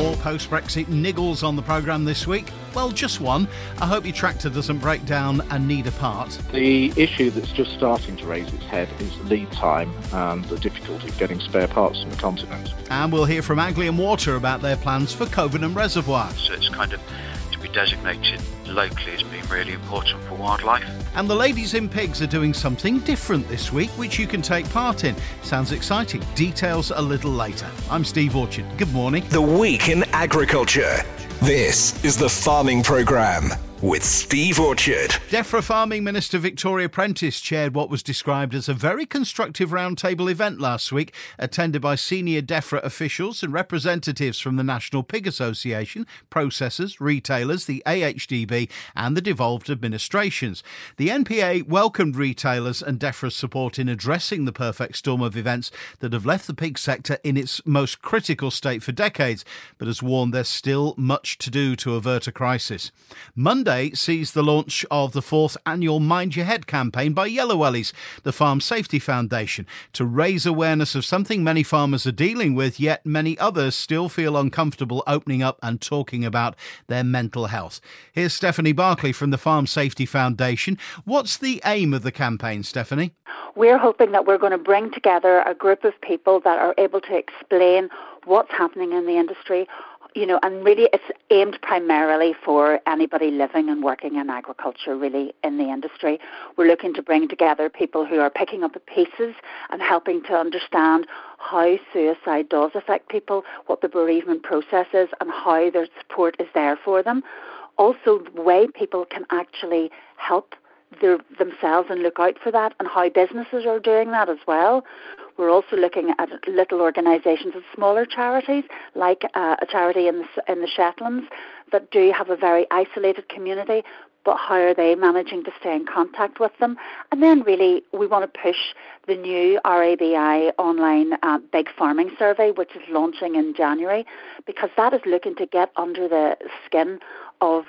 More post Brexit niggles on the programme this week. Well, just one. I hope your tractor doesn't break down and need a part. The issue that's just starting to raise its head is lead time and the difficulty of getting spare parts from the continent. And we'll hear from Anglian Water about their plans for Covenham Reservoir. So it's kind of to be designated locally as being really important for wildlife. And the Ladies in Pigs are doing something different this week, which you can take part in. Sounds exciting. Details a little later. I'm Steve Orchard. Good morning. The Week in Agriculture. This is the Farming Programme with Steve Orchard. DEFRA Farming Minister Victoria Prentice chaired what was described as a very constructive roundtable event last week, attended by senior DEFRA officials and representatives from the National Pig Association, processors, retailers, the AHDB, and the devolved administrations. The NPA welcomed retailers and DEFRA's support in addressing the perfect storm of events that have left the pig sector in its most critical state for decades, but has warned there's still much to do to avert a crisis. Monday Sees the launch of the fourth annual Mind Your Head campaign by Yellow Wellies, the Farm Safety Foundation, to raise awareness of something many farmers are dealing with, yet many others still feel uncomfortable opening up and talking about their mental health. Here's Stephanie Barclay from the Farm Safety Foundation. What's the aim of the campaign, Stephanie? We're hoping that we're going to bring together a group of people that are able to explain what's happening in the industry, you know, and really it's aimed primarily for anybody living and working in agriculture, really, in the industry. We're looking to bring together people who are picking up the pieces and helping to understand how suicide does affect people, what the bereavement process is, and how their support is there for them. Also, the way people can actually help their, themselves and look out for that, and how businesses are doing that as well. We're also looking at little organisations and smaller charities, like uh, a charity in the, in the Shetlands, that do have a very isolated community, but how are they managing to stay in contact with them? And then really we want to push the new RABI online uh, big farming survey, which is launching in January, because that is looking to get under the skin of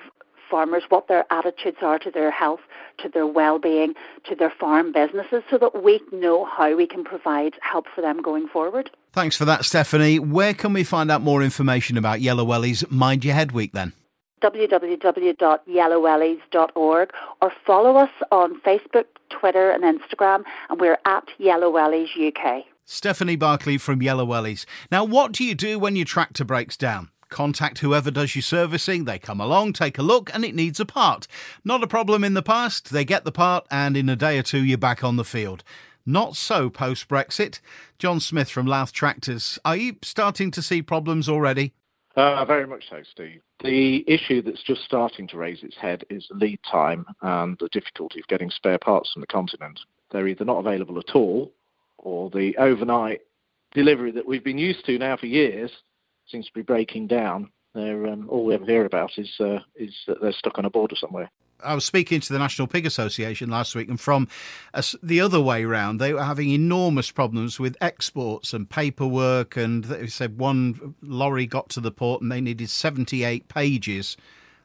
farmers, what their attitudes are to their health, to their well-being, to their farm businesses, so that we know how we can provide help for them going forward. Thanks for that, Stephanie. Where can we find out more information about Yellow Wellies Mind Your Head Week then? www.yellowwellies.org or follow us on Facebook, Twitter, and Instagram, and we're at Yellow Wellies UK. Stephanie Barclay from Yellow Wellies. Now, what do you do when your tractor breaks down? Contact whoever does your servicing. They come along, take a look, and it needs a part. Not a problem in the past. They get the part, and in a day or two, you're back on the field. Not so post Brexit. John Smith from Louth Tractors. Are you starting to see problems already? Uh, very much so, Steve. The issue that's just starting to raise its head is lead time and the difficulty of getting spare parts from the continent. They're either not available at all, or the overnight delivery that we've been used to now for years seems to be breaking down. They're, um, all we ever hear about is uh, is that they're stuck on a border somewhere. I was speaking to the National Pig Association last week, and from the other way round, they were having enormous problems with exports and paperwork. And they said one lorry got to the port and they needed 78 pages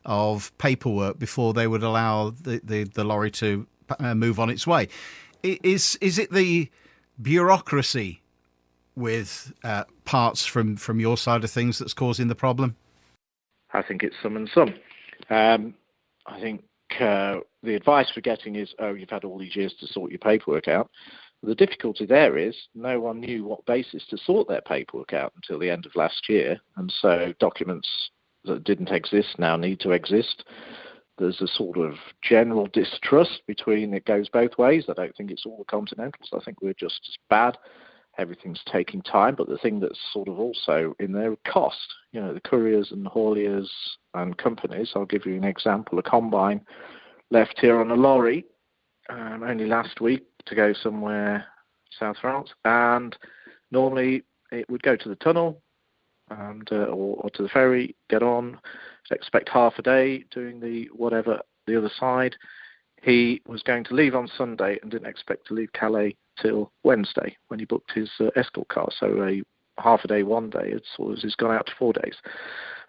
of paperwork before they would allow the, the, the lorry to uh, move on its way. Is, is it the bureaucracy with uh, parts from, from your side of things that's causing the problem? I think it's some and some. Um, I think uh, the advice we're getting is, oh, you've had all these years to sort your paperwork out. The difficulty there is no one knew what basis to sort their paperwork out until the end of last year, and so documents that didn't exist now need to exist. There's a sort of general distrust between it goes both ways. I don't think it's all the continentals. I think we're just as bad everything's taking time. But the thing that's sort of also in there, cost. You know, the couriers and hauliers and companies. I'll give you an example. A combine left here on a lorry um, only last week to go somewhere South France, and normally it would go to the tunnel and uh, or, or to the ferry, get on, expect half a day doing the whatever the other side. He was going to leave on Sunday and didn't expect to leave Calais till Wednesday when he booked his uh, escort car. So a half a day, one day. It's it's gone out to four days.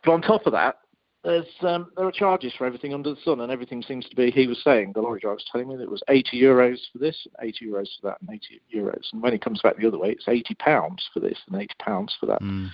But on top of that, there's um, there are charges for everything under the sun, and everything seems to be. He was saying the lorry driver was telling me that it was 80 euros for this, 80 euros for that, and 80 euros. And when he comes back the other way, it's 80 pounds for this and 80 pounds for that. Mm.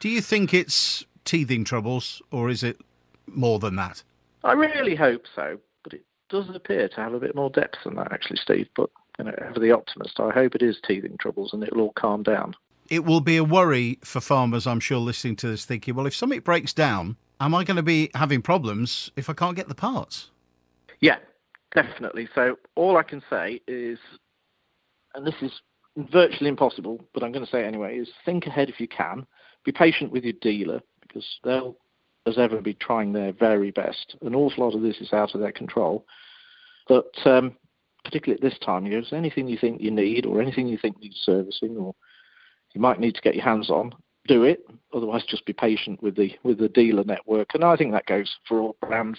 Do you think it's teething troubles, or is it more than that? I really hope so, but it does appear to have a bit more depth than that, actually, Steve. But you know, ever the optimist, I hope it is teething troubles and it'll all calm down. It will be a worry for farmers, I'm sure, listening to this, thinking, well, if something breaks down, am I going to be having problems if I can't get the parts? Yeah, definitely. So all I can say is, and this is virtually impossible, but I'm going to say it anyway, is think ahead if you can. Be patient with your dealer because they'll, as ever, be trying their very best. An awful lot of this is out of their control. But um, particularly at this time, if there's anything you think you need or anything you think needs servicing or you might need to get your hands on, do it. Otherwise, just be patient with the with the dealer network. And I think that goes for all brands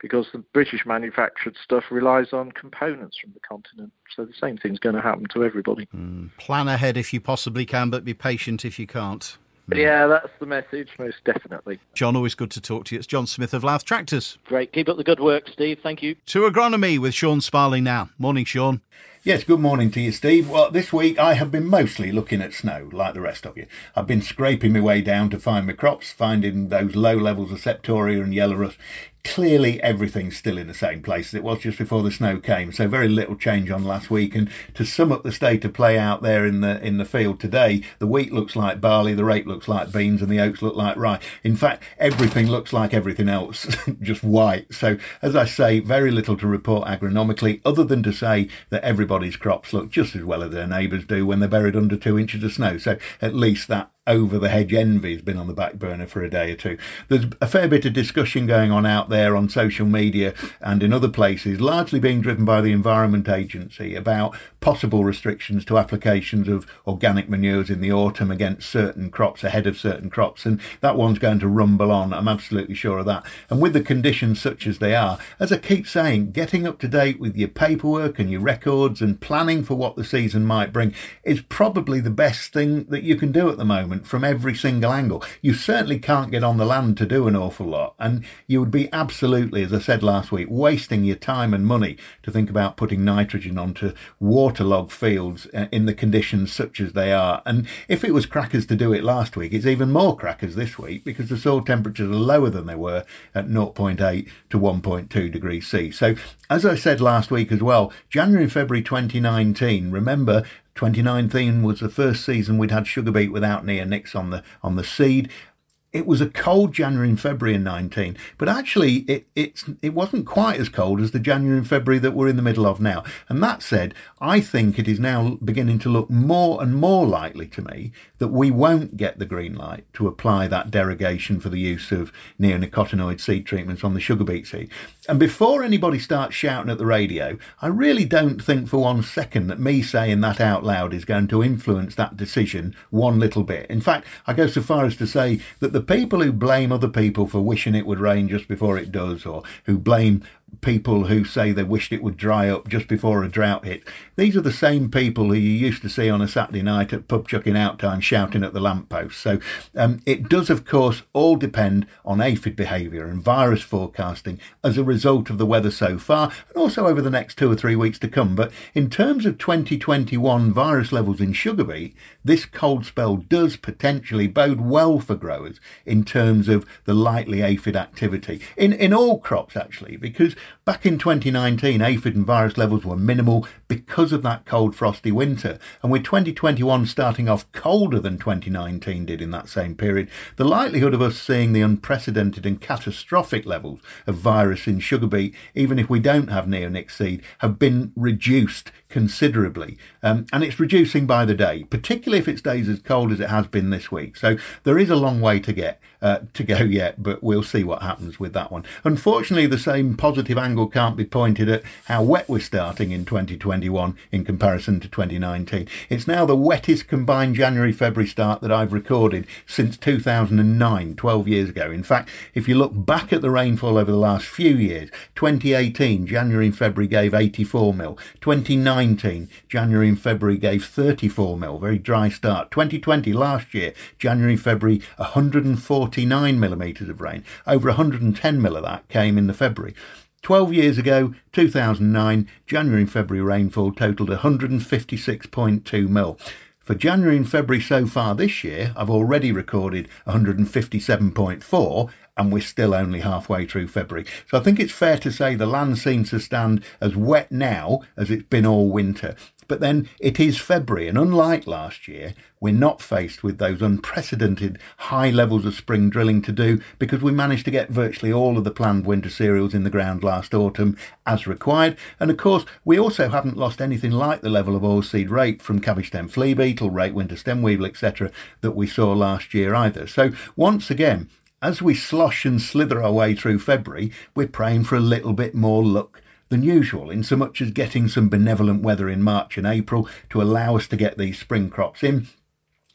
because the British manufactured stuff relies on components from the continent. So the same thing's going to happen to everybody. Mm, plan ahead if you possibly can, but be patient if you can't. Mm. Yeah, that's the message, most definitely. John, always good to talk to you. It's John Smith of Louth Tractors. Great. Keep up the good work, Steve. Thank you. To agronomy with Sean Sparling now. Morning, Sean. Yes, good morning to you, Steve. Well, this week I have been mostly looking at snow, like the rest of you. I've been scraping my way down to find my crops, finding those low levels of septoria and yellow rust clearly everything's still in the same place as it was just before the snow came. So very little change on last week. And to sum up the state of play out there in the in the field today, the wheat looks like barley, the rape looks like beans, and the oats look like rye. In fact, everything looks like everything else, just white. So as I say, very little to report agronomically, other than to say that everybody's crops look just as well as their neighbours do when they're buried under two inches of snow. So at least that over the hedge envy has been on the back burner for a day or two. There's a fair bit of discussion going on out there on social media and in other places, largely being driven by the Environment Agency about possible restrictions to applications of organic manures in the autumn against certain crops ahead of certain crops. And that one's going to rumble on. I'm absolutely sure of that. And with the conditions such as they are, as I keep saying, getting up to date with your paperwork and your records and planning for what the season might bring is probably the best thing that you can do at the moment from every single angle. You certainly can't get on the land to do an awful lot, and you would be absolutely, as I said last week, wasting your time and money to think about putting nitrogen onto waterlogged fields uh, in the conditions such as they are. And if it was crackers to do it last week, it's even more crackers this week because the soil temperatures are lower than they were at 0.8 to 1.2 degrees C. So, as I said last week as well, January February 2019, remember 2019 was the first season we'd had sugar beet without neonics on the on the seed it was a cold January and February in 19, but actually it, it's, it wasn't quite as cold as the January and February that we're in the middle of now. And that said, I think it is now beginning to look more and more likely to me that we won't get the green light to apply that derogation for the use of neonicotinoid seed treatments on the sugar beet seed. And before anybody starts shouting at the radio, I really don't think for one second that me saying that out loud is going to influence that decision one little bit. In fact, I go so far as to say that the people who blame other people for wishing it would rain just before it does, or who blame people who say they wished it would dry up just before a drought hit. These are the same people who you used to see on a Saturday night at pub chucking out time shouting at the lamppost. So um, it does, of course, all depend on aphid behaviour and virus forecasting as a result of the weather so far and also over the next two or three weeks to come. But in terms of 2021 virus levels in sugar beet, this cold spell does potentially bode well for growers in terms of the likely aphid activity in, in all crops actually, because Back in 2019, aphid and virus levels were minimal because of that cold, frosty winter. And with 2021 starting off colder than 2019 did in that same period, the likelihood of us seeing the unprecedented and catastrophic levels of virus in sugar beet, even if we don't have neonic seed, have been reduced considerably. Um, and it's reducing by the day, particularly if it stays as cold as it has been this week. So there is a long way to get uh, to go yet, but we'll see what happens with that one. Unfortunately, the same positive angle can't be pointed at how wet we're starting in 2021 in comparison to 2019. It's now the wettest combined January February start that I've recorded since 2009, 12 years ago. In fact, if you look back at the rainfall over the last few years, 2018 January and February gave 84 mil, 2019 January and February gave 34 mil, very dry start. 2020 last year January February 140 49 millimetres of rain. Over 110 mil of that came in the February. 12 years ago, 2009, January and February rainfall totalled 156.2 mil. For January and February so far this year, I've already recorded 157.4 and we're still only halfway through February. So I think it's fair to say the land seems to stand as wet now as it's been all winter. But then it is February, and unlike last year, we're not faced with those unprecedented high levels of spring drilling to do because we managed to get virtually all of the planned winter cereals in the ground last autumn as required. And of course, we also haven't lost anything like the level of oilseed rape from cabbage stem flea beetle, rape winter stem weevil, etc., that we saw last year either. So once again, as we slosh and slither our way through February, we're praying for a little bit more luck than usual, in so much as getting some benevolent weather in March and April to allow us to get these spring crops in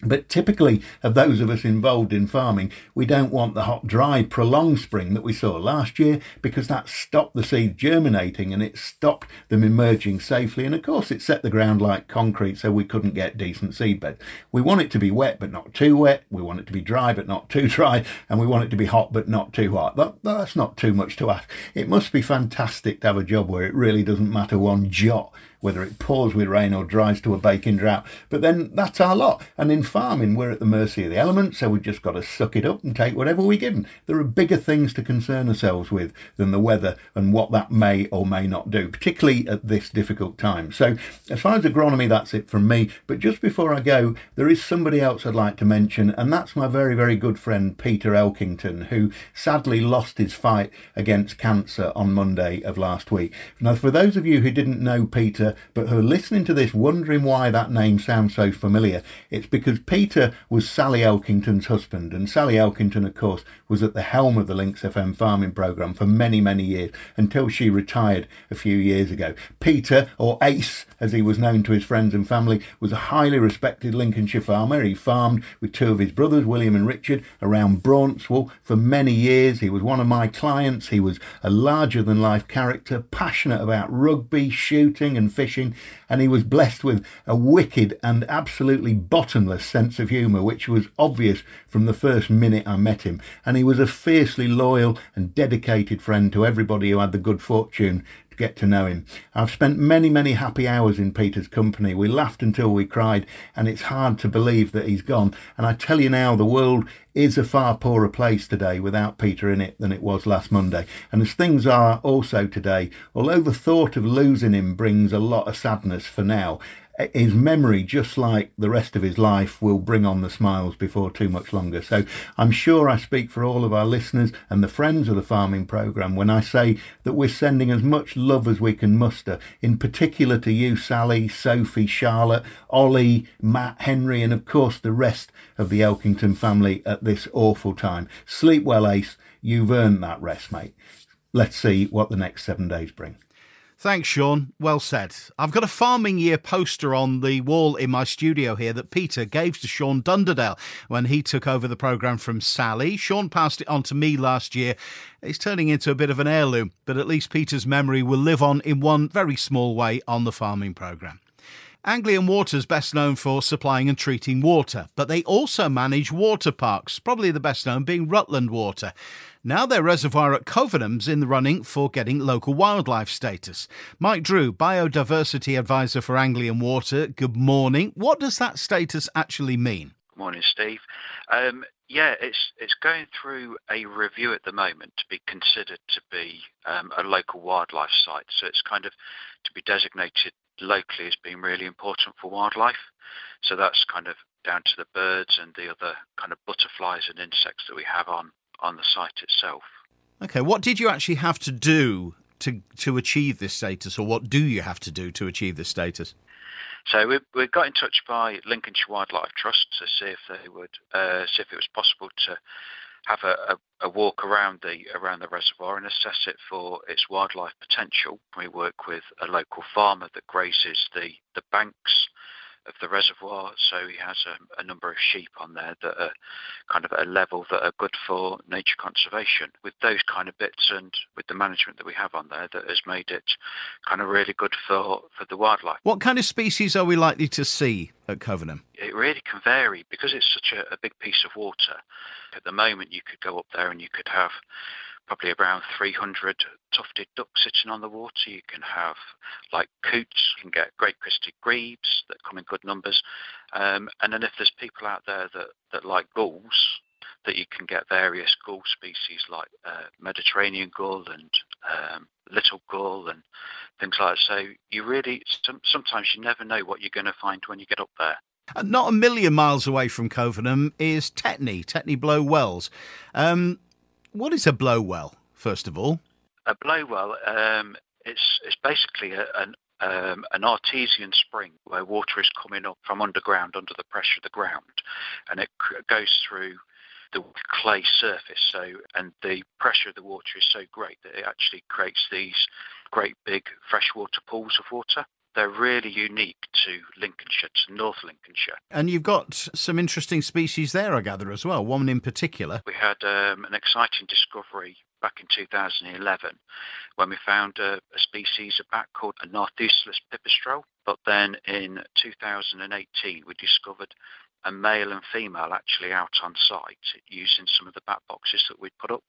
but typically, of those of us involved in farming, we don't want the hot, dry, prolonged spring that we saw last year because that stopped the seed germinating and it stopped them emerging safely. And of course, it set the ground like concrete so we couldn't get decent seed beds. We want it to be wet but not too wet. We want it to be dry but not too dry. And we want it to be hot but not too hot. That, that's not too much to ask. It must be fantastic to have a job where it really doesn't matter one jot whether it pours with rain or dries to a baking drought. But then that's our lot. And in farming, we're at the mercy of the elements, so we've just got to suck it up and take whatever we give them. There are bigger things to concern ourselves with than the weather and what that may or may not do, particularly at this difficult time. So, as far as agronomy, that's it from me. But just before I go, there is somebody else I'd like to mention, and that's my very, very good friend Peter Elkington, who sadly lost his fight against cancer on Monday of last week. Now, for those of you who didn't know Peter, but who are listening to this wondering why that name sounds so familiar, it's because Peter was Sally Elkington's husband, and Sally Elkington, of course, was at the helm of the Lincs FM farming programme for many, many years until she retired a few years ago. Peter, or Ace, as he was known to his friends and family, was a highly respected Lincolnshire farmer. He farmed with two of his brothers, William and Richard, around Brauncewell for many years. He was one of my clients. He was a larger than life character, passionate about rugby, shooting, and fishing, and he was blessed with a wicked and absolutely bottomless sense of humour, which was obvious from the first minute I met him. And he was a fiercely loyal and dedicated friend to everybody who had the good fortune to get to know him. I've spent many, many happy hours in Peter's company. We laughed until we cried, and it's hard to believe that he's gone. And I tell you now, the world is a far poorer place today without Peter in it than it was last Monday. And as things are also today, although the thought of losing him brings a lot of sadness for now, his memory, just like the rest of his life, will bring on the smiles before too much longer. So I'm sure I speak for all of our listeners and the friends of the farming programme when I say that we're sending as much love as we can muster, in particular to you, Sally, Sophie, Charlotte, Ollie, Matt, Henry, and of course the rest of the Elkington family at this awful time. Sleep well, Ace. You've earned that rest, mate. Let's see what the next seven days bring. Thanks, Sean. Well said. I've got a farming year poster on the wall in my studio here that Peter gave to Sean Dunderdale when he took over the programme from Sally. Sean passed it on to me last year. It's turning into a bit of an heirloom, but at least Peter's memory will live on in one very small way on the farming programme. Anglian Water is best known for supplying and treating water, but they also manage water parks, probably the best known being Rutland Water. Now their reservoir at Covenham's in the running for getting local wildlife status. Mike Drew, Biodiversity Advisor for Anglian Water, good morning. What does that status actually mean? Good morning, Steve. Um, yeah, it's it's going through a review at the moment to be considered to be um, a local wildlife site. So it's kind of to be designated locally has been really important for wildlife. So that's kind of down to the birds and the other kind of butterflies and insects that we have on, on the site itself. Okay, what did you actually have to do to to achieve this status, or what do you have to do to achieve this status? So we, we got in touch by Lincolnshire Wildlife Trust to see if they would uh, see if it was possible to have a, a, a, walk around the around the reservoir and assess it for its wildlife potential. We work with a local farmer that grazes the, the banks of the reservoir, so he has a, a, number of sheep on there that are kind of at a level that are good for nature conservation. With those kind of bits and with the management that we have on there, that has made it kind of really good for, for the wildlife. What kind of species are we likely to see at Covenham? It really can vary because it's such a, a big piece of water. At the moment, you could go up there and you could have probably around 300 tufted ducks sitting on the water. You can have like coots, you can get great crested grebes that come in good numbers. Um, and then if there's people out there that, that like gulls, that you can get various gull species like uh, Mediterranean gull and um, little gull and things like that. So you really, sometimes you never know what you're going to find when you get up there. Not a million miles away from Covenham is Tetney, Tetney Blow Wells. Um, what is a blow well, first of all? A blow well, um, it's, it's basically a, an, um, an artesian spring where water is coming up from underground under the pressure of the ground, and it goes through the clay surface. So, and the pressure of the water is so great that it actually creates these great big freshwater pools of water. They're really unique to Lincolnshire, to North Lincolnshire. And you've got some interesting species there, I gather, as well. One in particular. We had um, an exciting discovery back in 2011 when we found a, a species of bat called a Nathusius pipistrelle. But then in 2018, we discovered a male and female actually out on site using some of the bat boxes that we'd put up.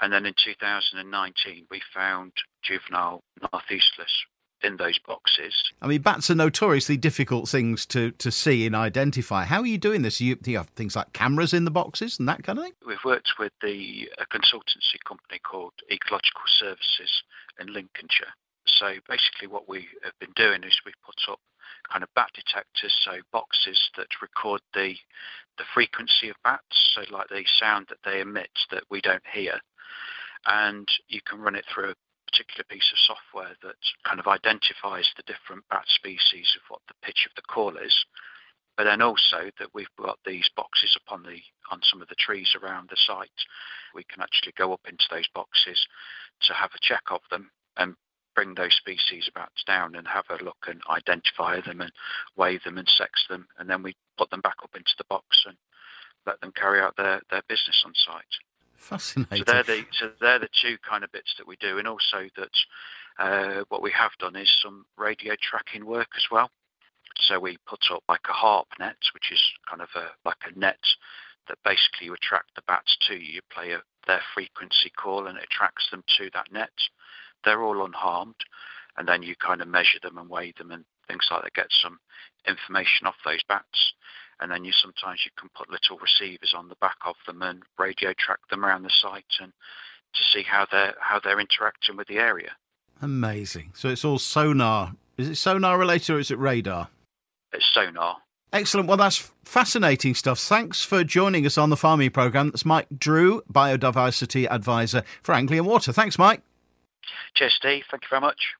And then in 2019, we found juvenile Nathusius in those boxes. I mean, bats are notoriously difficult things to, to see and identify. How are you doing this? You, do you have things like cameras in the boxes and that kind of thing? We've worked with the a consultancy company called Ecological Services in Lincolnshire. So basically, what we have been doing is we've put up kind of bat detectors, so boxes that record the the frequency of bats, so like the sound that they emit that we don't hear, and you can run it through a particular piece of software that kind of identifies the different bat species of what the pitch of the call is. But then also that we've got these boxes up on the on some of the trees around the site. We can actually go up into those boxes to have a check of them and bring those species bats down and have a look and identify them and weigh them and sex them, and then we put them back up into the box and let them carry out their, their business on site. Fascinating. So they're the so they're the two kind of bits that we do, and also that uh, what we have done is some radio tracking work as well. So we put up like a harp net, which is kind of a like a net that basically you attract the bats to you. You play a, their frequency call, and it attracts them to that net. They're all unharmed, and then you kind of measure them and weigh them and things like that. Get some information off those bats and then you sometimes you can put little receivers on the back of them and radio track them around the site and to see how they're how they're interacting with the area. Amazing. So it's all sonar. Is it sonar related or is it radar? It's sonar. Excellent. Well, that's fascinating stuff. Thanks for joining us on the farming program. That's Mike Drew, biodiversity advisor for Anglian Water. Thanks, Mike. Cheers, Steve. Thank you very much.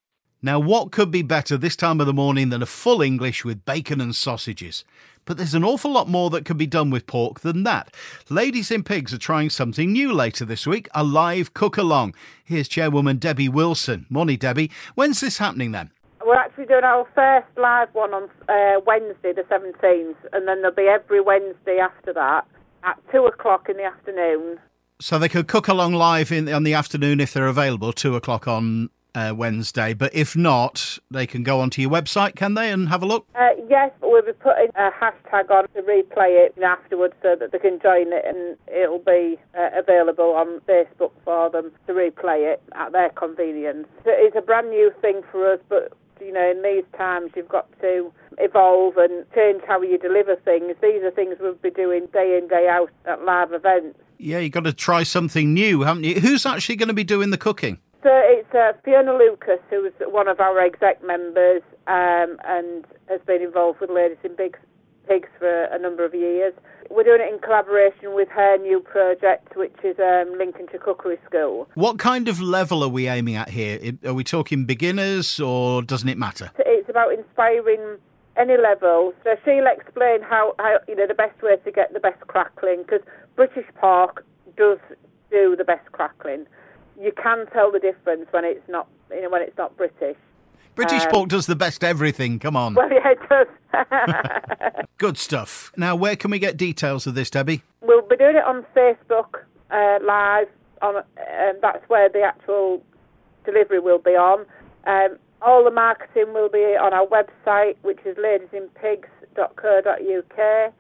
Now, what could be better this time of the morning than a full English with bacon and sausages? But there's an awful lot more that can be done with pork than that. Ladies in Pigs are trying something new later this week a live cook along. Here's Chairwoman Debbie Wilson. Morning, Debbie. When's this happening then? We're actually doing our first live one on uh, Wednesday, the 17th, and then there'll be every Wednesday after that at 2 o'clock in the afternoon. So they could cook along live in on the afternoon if they're available, 2 o'clock on uh, Wednesday. But if not, they can go onto your website, can they, and have a look? Uh, yes, we'll be putting a hashtag on to replay it afterwards so that they can join it and it'll be uh, available on Facebook for them to replay it at their convenience. It's a brand new thing for us, but you know, in these times, you've got to evolve and change how you deliver things. These are things we'll be doing day in, day out at live events. Yeah, you've got to try something new, haven't you? Who's actually going to be doing the cooking? So it's uh, Fiona Lucas, who's one of our exec members um, and has been involved with Ladies in Pigs, Pigs for a number of years. We're doing it in collaboration with her new project, which is um, Lincolnshire Cookery School. What kind of level are we aiming at here? Are we talking beginners or doesn't it matter? It's about inspiring any level. So she'll explain how, how you know the best way to get the best crackling because British Park does do the best crackling you can tell the difference when it's not you know when it's not British. British um, pork does the best everything. Come on. Well, yeah, it does. Good stuff. Now, where can we get details of this, Debbie? We'll be doing it on Facebook uh, live. On um, that's where the actual delivery will be on. Um, all the marketing will be on our website, which is ladiesinpigs.co.uk,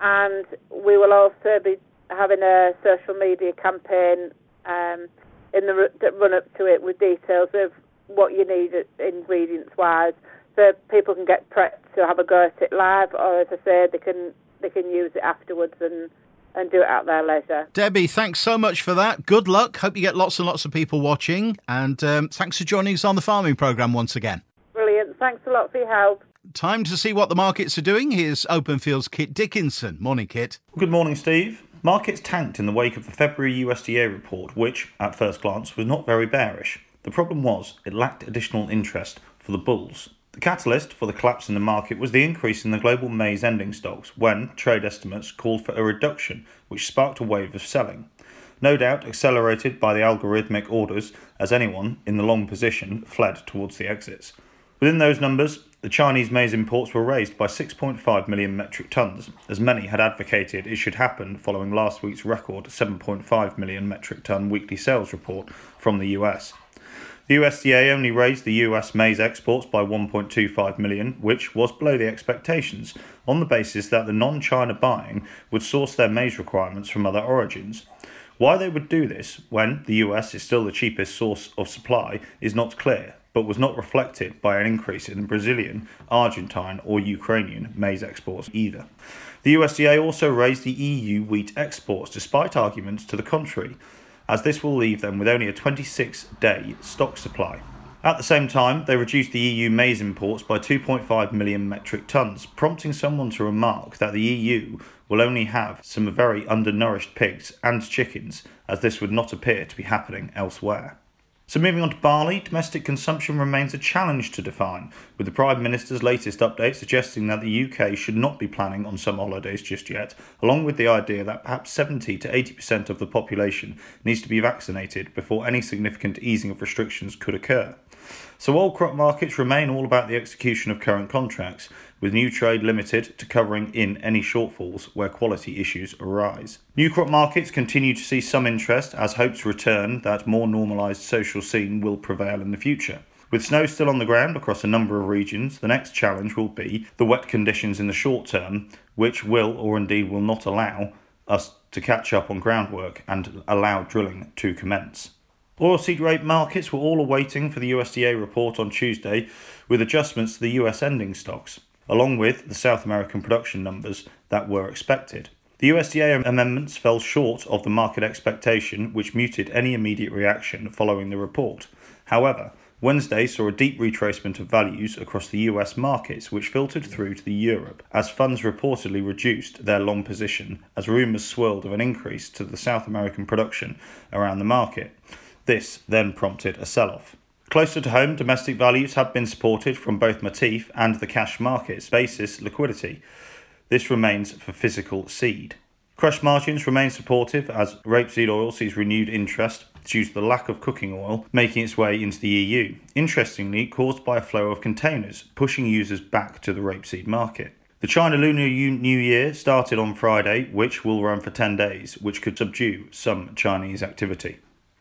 and we will also be having a social media campaign um, in the run up to it with details of what you need ingredients wise, so people can get prepped to have a go at it live, or as I say, they can they can use it afterwards and and do it at their leisure. Debbie, thanks so much for that. Good luck. Hope you get lots and lots of people watching, and um, thanks for joining us on the farming program once again. Brilliant. Thanks a lot for your help. Time to see what the markets are doing. Here's Open Fields Kit Dickinson. Morning, Kit. Good morning, Steve. Markets tanked in the wake of the February USDA report, which, at first glance, was not very bearish. The problem was it lacked additional interest for the bulls. The catalyst for the collapse in the market was the increase in the global maize ending stocks when trade estimates called for a reduction, which sparked a wave of selling. No doubt accelerated by the algorithmic orders as anyone in the long position fled towards the exits. Within those numbers, the Chinese maize imports were raised by 6.5 million metric tonnes, as many had advocated it should happen following last week's record 7.5 million metric tonne weekly sales report from the US. The USDA only raised the US maize exports by 1.25 million, which was below the expectations, on the basis that the non China buying would source their maize requirements from other origins. Why they would do this, when the US is still the cheapest source of supply, is not clear, but was not reflected by an increase in Brazilian, Argentine, or Ukrainian maize exports either. The USDA also raised the EU wheat exports despite arguments to the contrary, as this will leave them with only a 26 day stock supply. At the same time, they reduced the EU maize imports by 2.5 million metric tonnes, prompting someone to remark that the EU will only have some very undernourished pigs and chickens, as this would not appear to be happening elsewhere. So, moving on to barley, domestic consumption remains a challenge to define, with the Prime Minister's latest update suggesting that the UK should not be planning on summer holidays just yet, along with the idea that perhaps 70 to 80% of the population needs to be vaccinated before any significant easing of restrictions could occur. So, while crop markets remain all about the execution of current contracts, with new trade limited to covering in any shortfalls where quality issues arise. New crop markets continue to see some interest as hopes return that more normalised social scene will prevail in the future. With snow still on the ground across a number of regions, the next challenge will be the wet conditions in the short term, which will or indeed will not allow us to catch up on groundwork and allow drilling to commence. Oilseed rape markets were all awaiting for the USDA report on Tuesday, with adjustments to the US ending stocks along with the South American production numbers that were expected. The USDA amendments fell short of the market expectation, which muted any immediate reaction following the report. However, Wednesday saw a deep retracement of values across the US markets, which filtered through to the Europe, as funds reportedly reduced their long position as rumours swirled of an increase to the South American production around the market. This then prompted a sell off. Closer to home, domestic values have been supported from both Matif and the cash markets basis liquidity. This remains for physical seed. Crush margins remain supportive as rapeseed oil sees renewed interest due to the lack of cooking oil making its way into the EU, interestingly caused by a flow of containers, pushing users back to the rapeseed market. The China Lunar New Year started on Friday, which will run for 10 days, which could subdue some Chinese activity.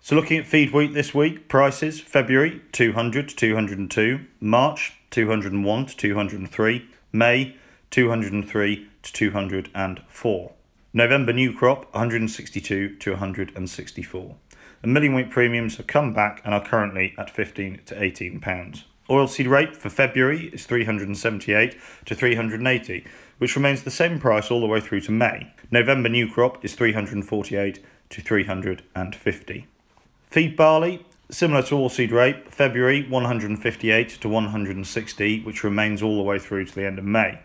So looking at feed wheat this week, prices February 200 to 202, March 201 to 203, May 203 to 204. November new crop 162 to 164. The milling wheat premiums have come back and are currently at 15 to 18 pounds. Oilseed rape for February is 378 to 380, which remains the same price all the way through to May. November new crop is 348 to 350. Feed barley, similar to oilseed rape, February 158 to 160, which remains all the way through to the end of May.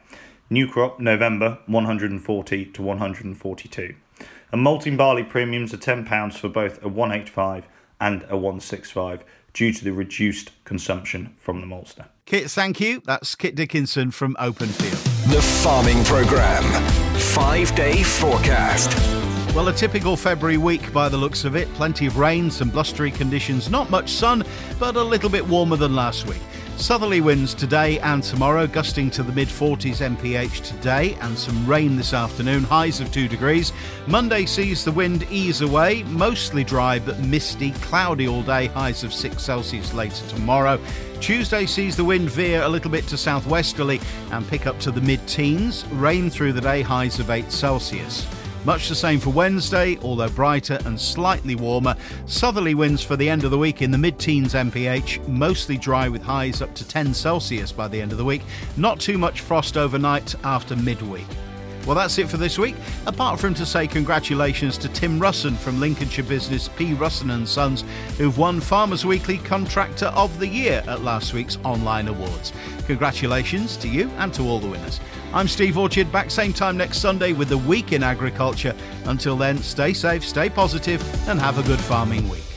New crop, November 140 to 142. And malting barley premiums are £10 for both a 185 and a 165 due to the reduced consumption from the maltster. Kit, thank you. That's Kit Dickinson from Open Field. The Farming Programme. Five day forecast. Well, a typical February week by the looks of it. Plenty of rain, some blustery conditions, not much sun, but a little bit warmer than last week. Southerly winds today and tomorrow, gusting to the mid 40s mph today, and some rain this afternoon, highs of 2 degrees. Monday sees the wind ease away, mostly dry but misty, cloudy all day, highs of 6 Celsius later tomorrow. Tuesday sees the wind veer a little bit to southwesterly and pick up to the mid teens, rain through the day, highs of 8 Celsius. Much the same for Wednesday, although brighter and slightly warmer. Southerly winds for the end of the week in the mid teens MPH, mostly dry with highs up to 10 Celsius by the end of the week. Not too much frost overnight after midweek. Well, that's it for this week. Apart from to say congratulations to Tim Russon from Lincolnshire business P. Russon and Sons, who've won Farmers Weekly Contractor of the Year at last week's online awards. Congratulations to you and to all the winners. I'm Steve Orchard, back same time next Sunday with the Week in Agriculture. Until then, stay safe, stay positive, and have a good farming week.